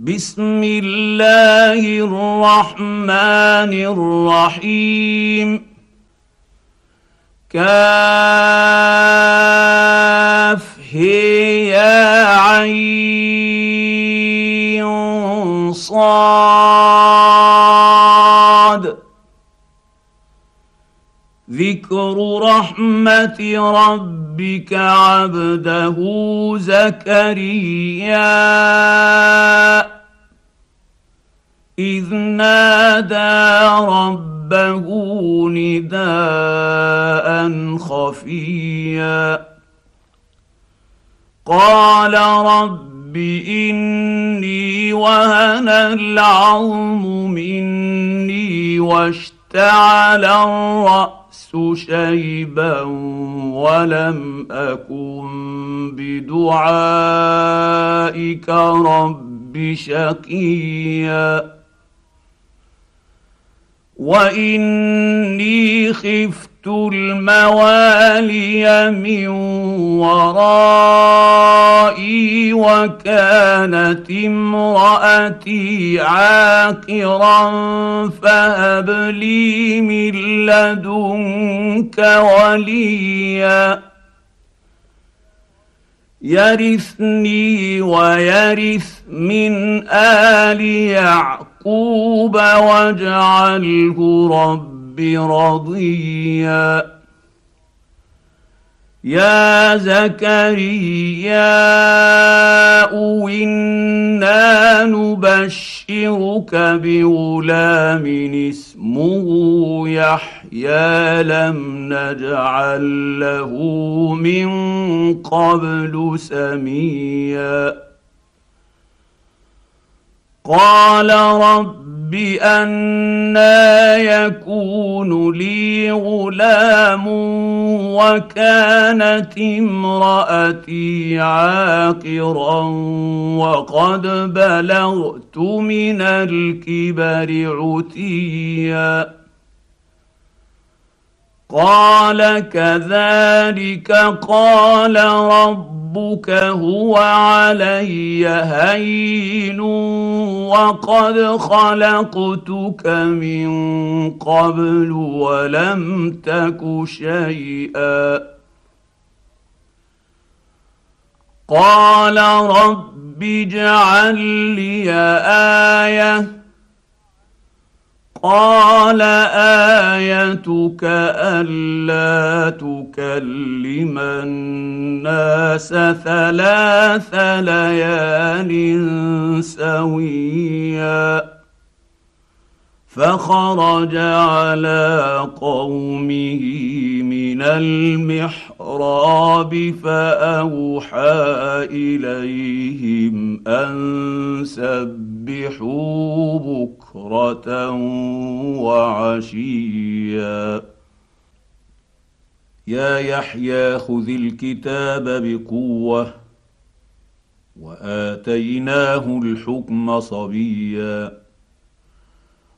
بسم الله الرحمن الرحيم. كاف هي عين صاد. ذكر رحمه ربك عبده زكريا. اذ نادى ربه نداء خفيا. قال رب اني وهن العظم مني واشتعل الراس شيبا ولم أكن بدعائك رب شقيا. وإني خفت الموالي من ورائي وكانت امرأتي عاقرا فهب لي من لدنك وليا. يرثني ويرث من آل يعقوب واجعله رب رضيا. يا زكريا إنا نبشرك بغلام اسمه يحيى لم نجعل له من قبل سميا. قال رب أنا يكون لي غلام وكانت امرأتي عاقرا وقد بلغت من الكبر عتيا. قال كذلك قال ربك هو علي هين وقد خلقتك من قبل ولم تك شيئا. قال رب اجعل لي آية قال آيتك ألا تكلم الناس ثلاث ليال سويا. فخرج على قومه من المحراب فأوحى إليهم أن سبحوا بكرة وعشيا. يا يحيى خذ الكتاب بقوة وآتيناه الحكم صبيا.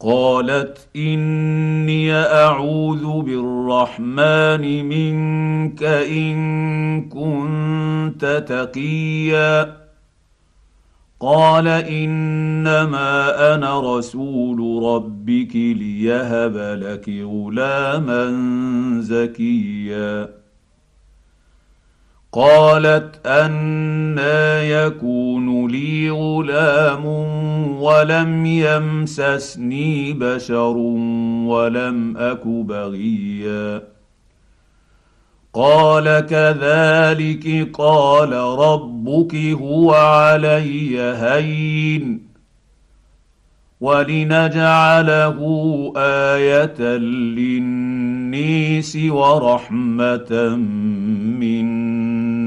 قالت إني أعوذ بالرحمن منك إن كنت تقيا. قال إنما أنا رسول ربك ليهب لك غلاما زكيا. قالت أنا يكون لي غلام ولم يمسسني بشر ولم أك بغيا. قال كذلك قال ربك هو علي هين ولنجعله آية للنيس ورحمة منا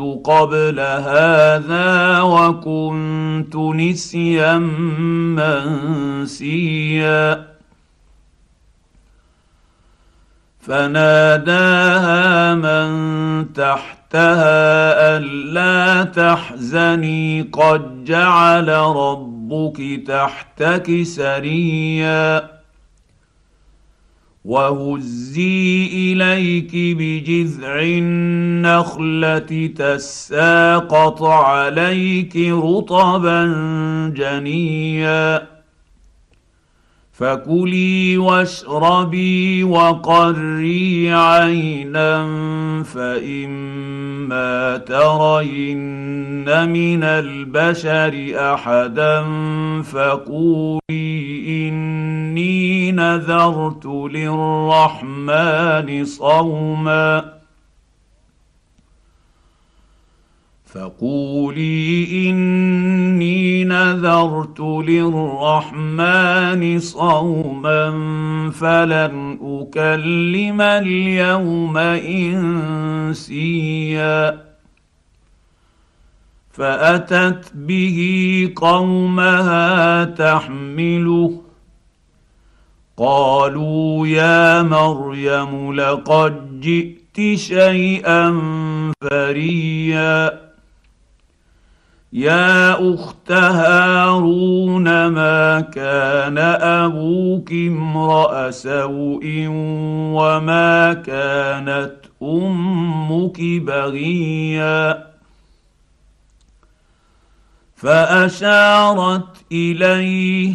قبل هذا وكنت نسيا منسيا. فناداها من تحتها ألا تحزني قد جعل ربك تحتك سريا. وهزي اليك بجذع النخله تساقط عليك رطبا جنيا فكلي واشربي وقري عينا فاما ترين من البشر احدا فقولي نذرت للرحمن صوما فقولي إني نذرت للرحمن صوما فلن أكلم اليوم إنسيا فأتت به قومها تحمله قالوا يا مريم لقد جئت شيئا فريا. يا أخت هارون ما كان أبوك امرأ سوء وما كانت أمك بغيا؟ فأشارت إليه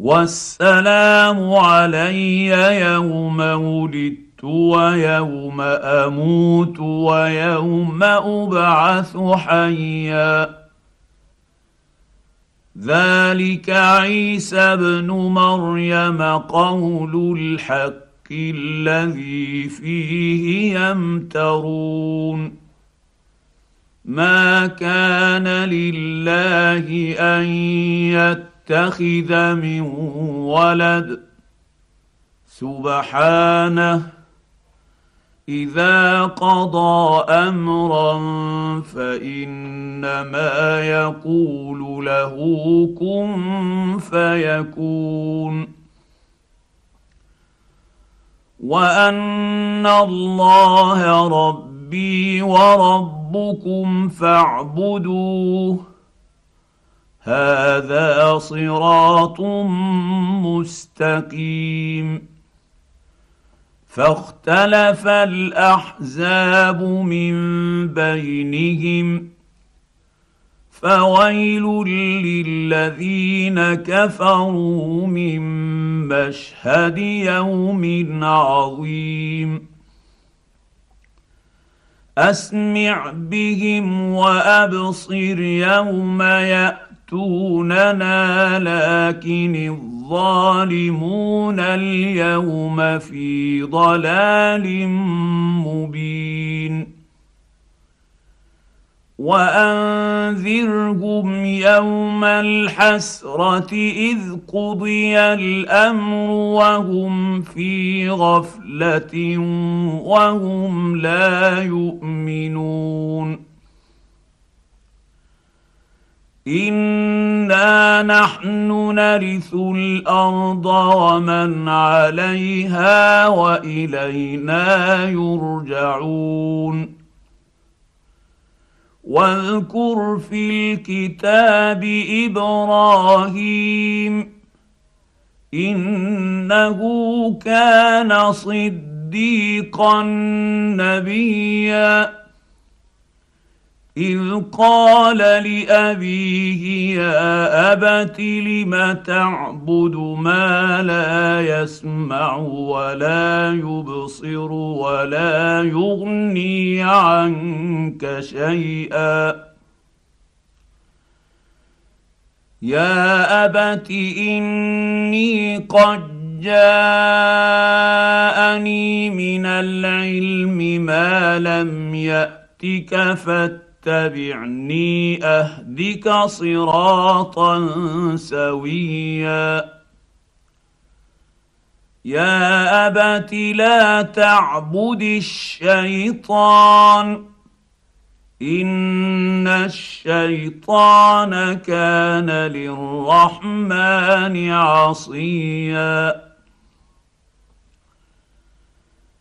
والسلام علي يوم ولدت ويوم أموت ويوم أبعث حيا. ذلك عيسى ابن مريم قول الحق الذي فيه يمترون. ما كان لله أن يتخذ من ولد. سبحانه إذا قضى أمرا فإنما يقول له كن فيكون. وأن الله ربي وربكم فاعبدوه. هذا صراط مستقيم. فاختلف الأحزاب من بينهم فويل للذين كفروا من مشهد يوم عظيم. أسمع بهم وأبصر يوم ياتوننا لكن الظالمون اليوم في ضلال مبين وانذرهم يوم الحسره اذ قضي الامر وهم في غفله وهم لا يؤمنون انا نحن نرث الأرض ومن عليها والينا يرجعون. واذكر في الكتاب إبراهيم انه كان صديقا نبيا. إذ قال لأبيه يا أبت لم تعبد ما لا يسمع ولا يبصر ولا يغني عنك شيئا. يا أبت إني قد جاءني من العلم ما لم يأتك فاتبعني اتبعني أهدك صراطا سويا. يا أبت لا تعبد الشيطان. إن الشيطان كان للرحمن عصيا.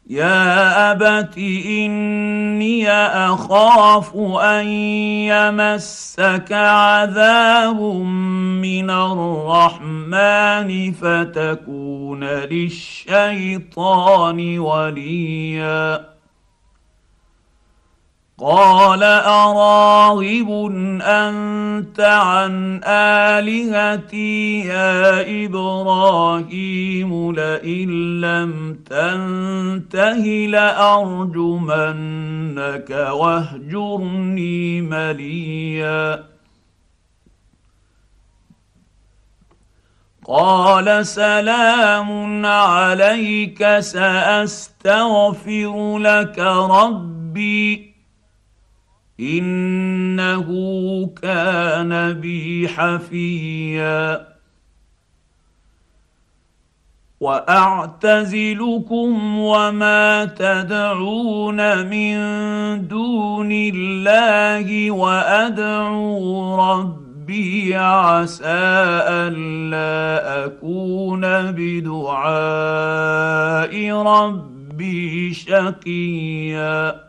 يا ابت اني اخاف ان يمسك عذاب من الرحمن فتكون للشيطان وليا قال أراغب أنت عن آلهتي يا إبراهيم لئن لم تنته لأرجمنك واهجرني مليا. قال سلام عليك سأستغفر لك ربي. إنه كان بي حفيا. وأعتزلكم وما تدعون من دون الله وأدعو ربي عسى ألا أكون بدعاء ربي شقيا.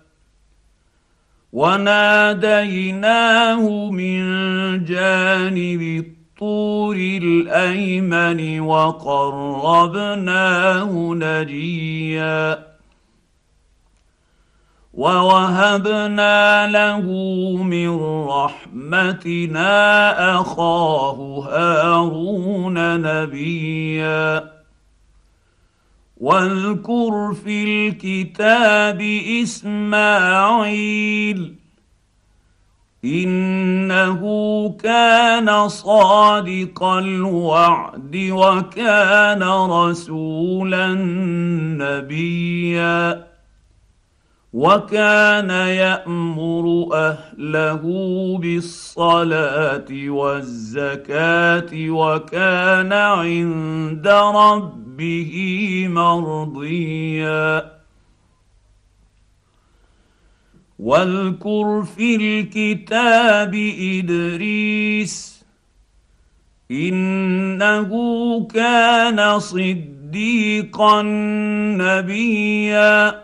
وناديناه من جانب الطور الأيمن وقربناه نجيا. ووهبنا له من رحمتنا أخاه هارون نبيا. واذكر في الكتاب إسماعيل إنه كان صادق الوعد وكان رسولا نبيا وكان يأمر أهله بالصلاة والزكاة وكان عند ربه مرضيا. واذكر في الكتاب إدريس إنه كان صديقا نبيا.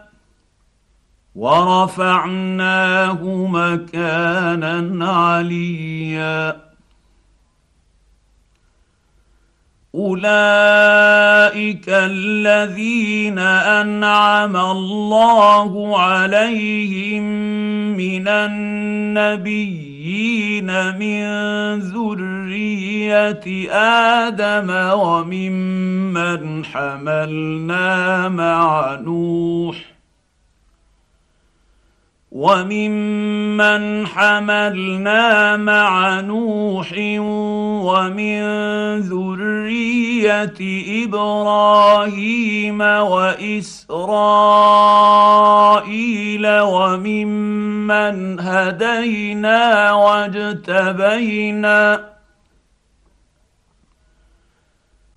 ورفعناه مكانا عليا. اولئك الذين انعم الله عليهم من النبيين من ذريه آدم وممن حملنا مع نوح وممن حملنا مع نوح ومن ذرية إبراهيم وإسرائيل وممن هدينا واجتبينا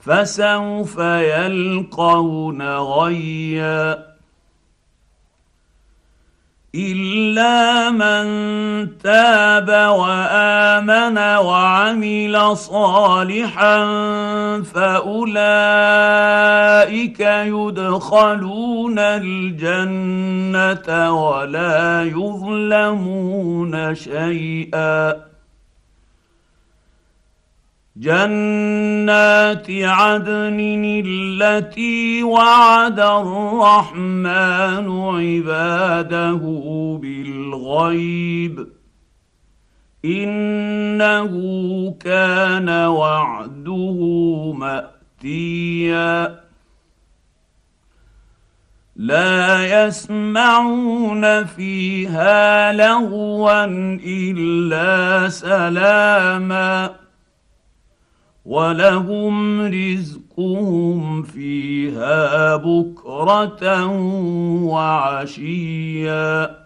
فسوف يلقون غيا إلا من تاب وآمن وعمل صالحا فأولئك يدخلون الجنة ولا يظلمون شيئا جنات عدن التي وعد الرحمن عباده بالغيب. إنه كان وعده مأتيا. لا يسمعون فيها لغوا إلا سلاما. ولهم رزقهم فيها بكرة وعشيا.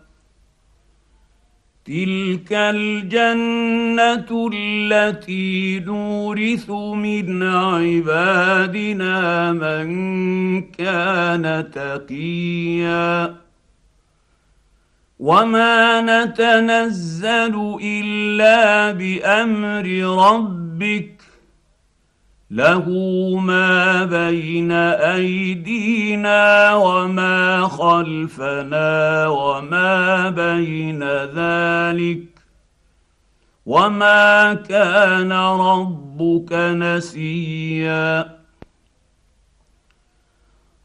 تلك الجنة التي نورث من عبادنا من كان تقيا. وما نتنزل إلا بأمر ربك له ما بين أيدينا وما خلفنا وما بين ذلك وما كان ربك نسيا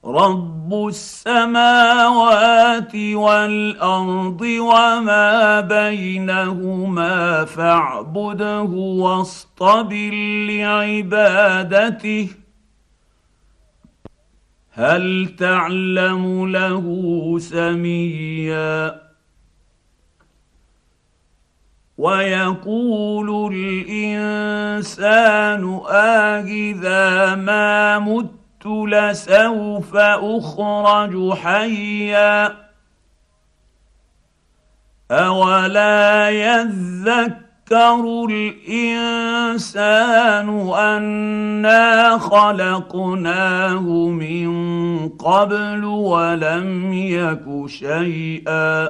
رب السماوات والارض وما بينهما فاعبده واصطبر لعبادته هل تعلم له سميا ويقول الانسان آهذا ما مت لسوف أخرج حيا أولا يذكر الإنسان أنا خلقناه من قبل ولم يك شيئا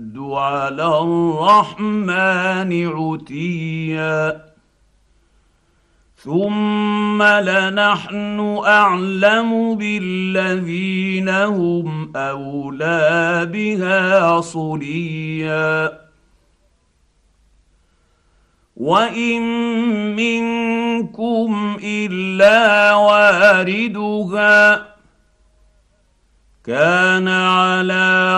على الرحمن عتيا ثم لنحن اعلم بالذين هم اولى بها صليا وان منكم الا واردها كان على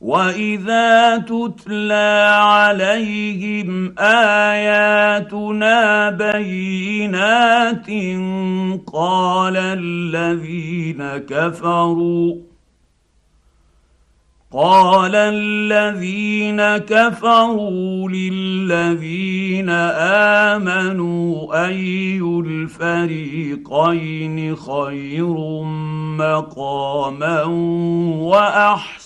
واذا تتلى عليهم اياتنا بينات قال الذين كفروا قال الذين كفروا للذين امنوا اي الفريقين خير مقاما واحسن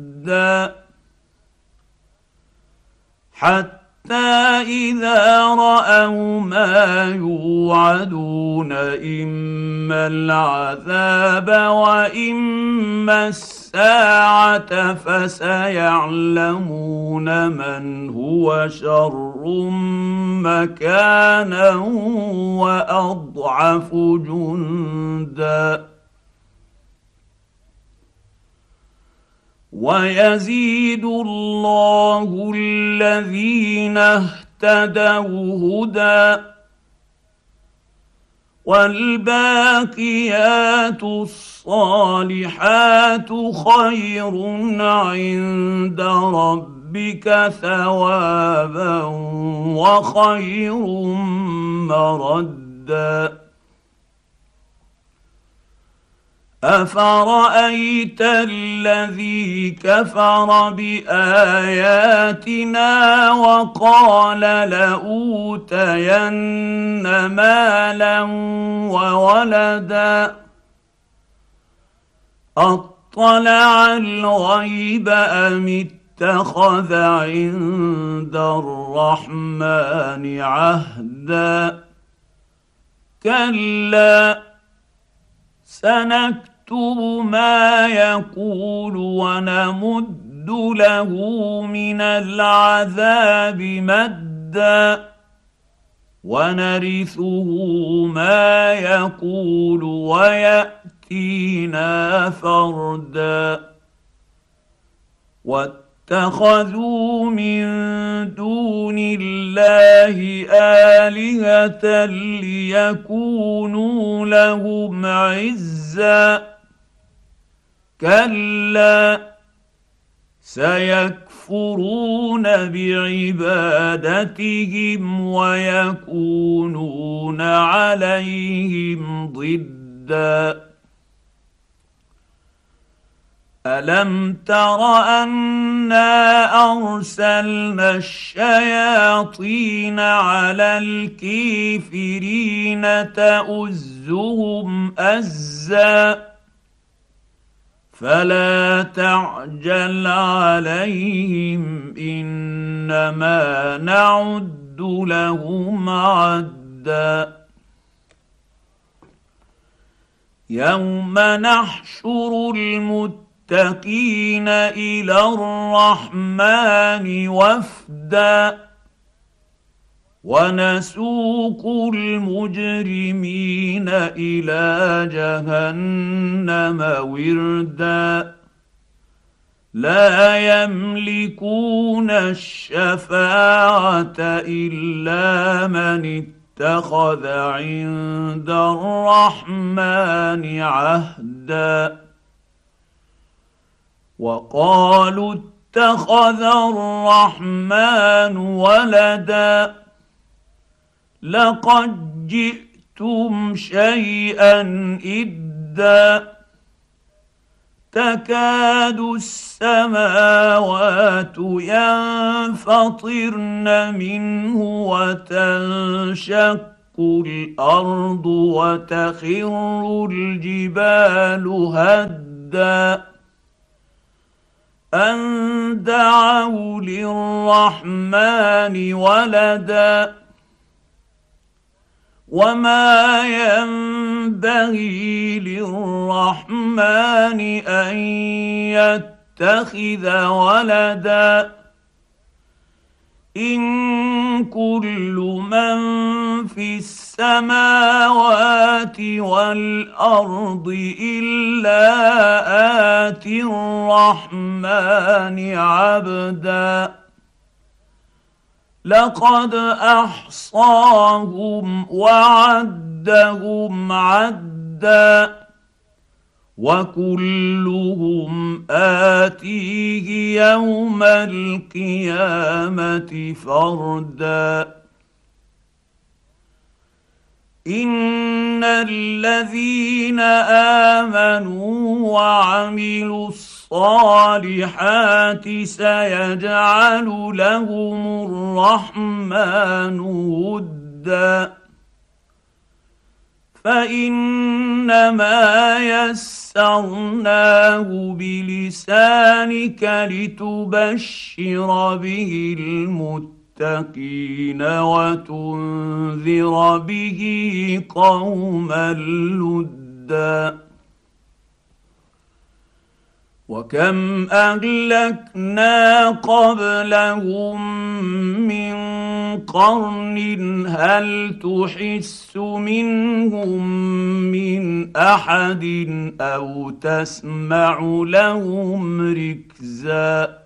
حتى حتى إذا رأوا ما يوعدون إما العذاب وإما الساعة فسيعلمون من هو شر مكانا وأضعف جندا. ويزيد الله الذين اهتدوا هدى والباقيات الصالحات خير عند ربك ثوابا وخير مردا افرايت الذي كفر باياتنا وقال لاوتين مالا وولدا اطلع الغيب ام اتخذ عند الرحمن عهدا كلا سنكتب نكتب ما يقول ونمد له من العذاب مدا ونرثه ما يقول ويأتينا فردا واتخذوا من دون الله آلهة ليكونوا لهم عزا كلا سيكفرون بعبادتهم ويكونون عليهم ضدا. ألم تر أنا أرسلنا الشياطين على الكافرين تؤزهم أزا؟ فلا تعجل عليهم انما نعد لهم عدا يوم نحشر المتقين إلى الرحمن وفدا ونسوق المجرمين إلى جهنم وردا. لا يملكون الشفاعة إلا من اتخذ عند الرحمن عهدا. وقالوا اتخذ الرحمن ولدا. لقد جئتم شيئا ادا تكاد السماوات ينفطرن منه وتنشق الأرض وتخر الجبال هدا أن دعوا للرحمن ولدا وما ينبغي للرحمن ان يتخذ ولدا ان كل من في السماوات والارض الا اتي الرحمن عبدا لقد أحصاهم وعدهم عدا وكلهم آتيه يوم القيامة فردا ان الذين امنوا وعملوا الصالحات سيجعل لهم الرحمن ودا فانما يسرناه بلسانك لتبشر به المتقين وتنذر به قوما لدا. وكم أهلكنا قبلهم من قرن هل تحس منهم من أحد أو تسمع لهم ركزا؟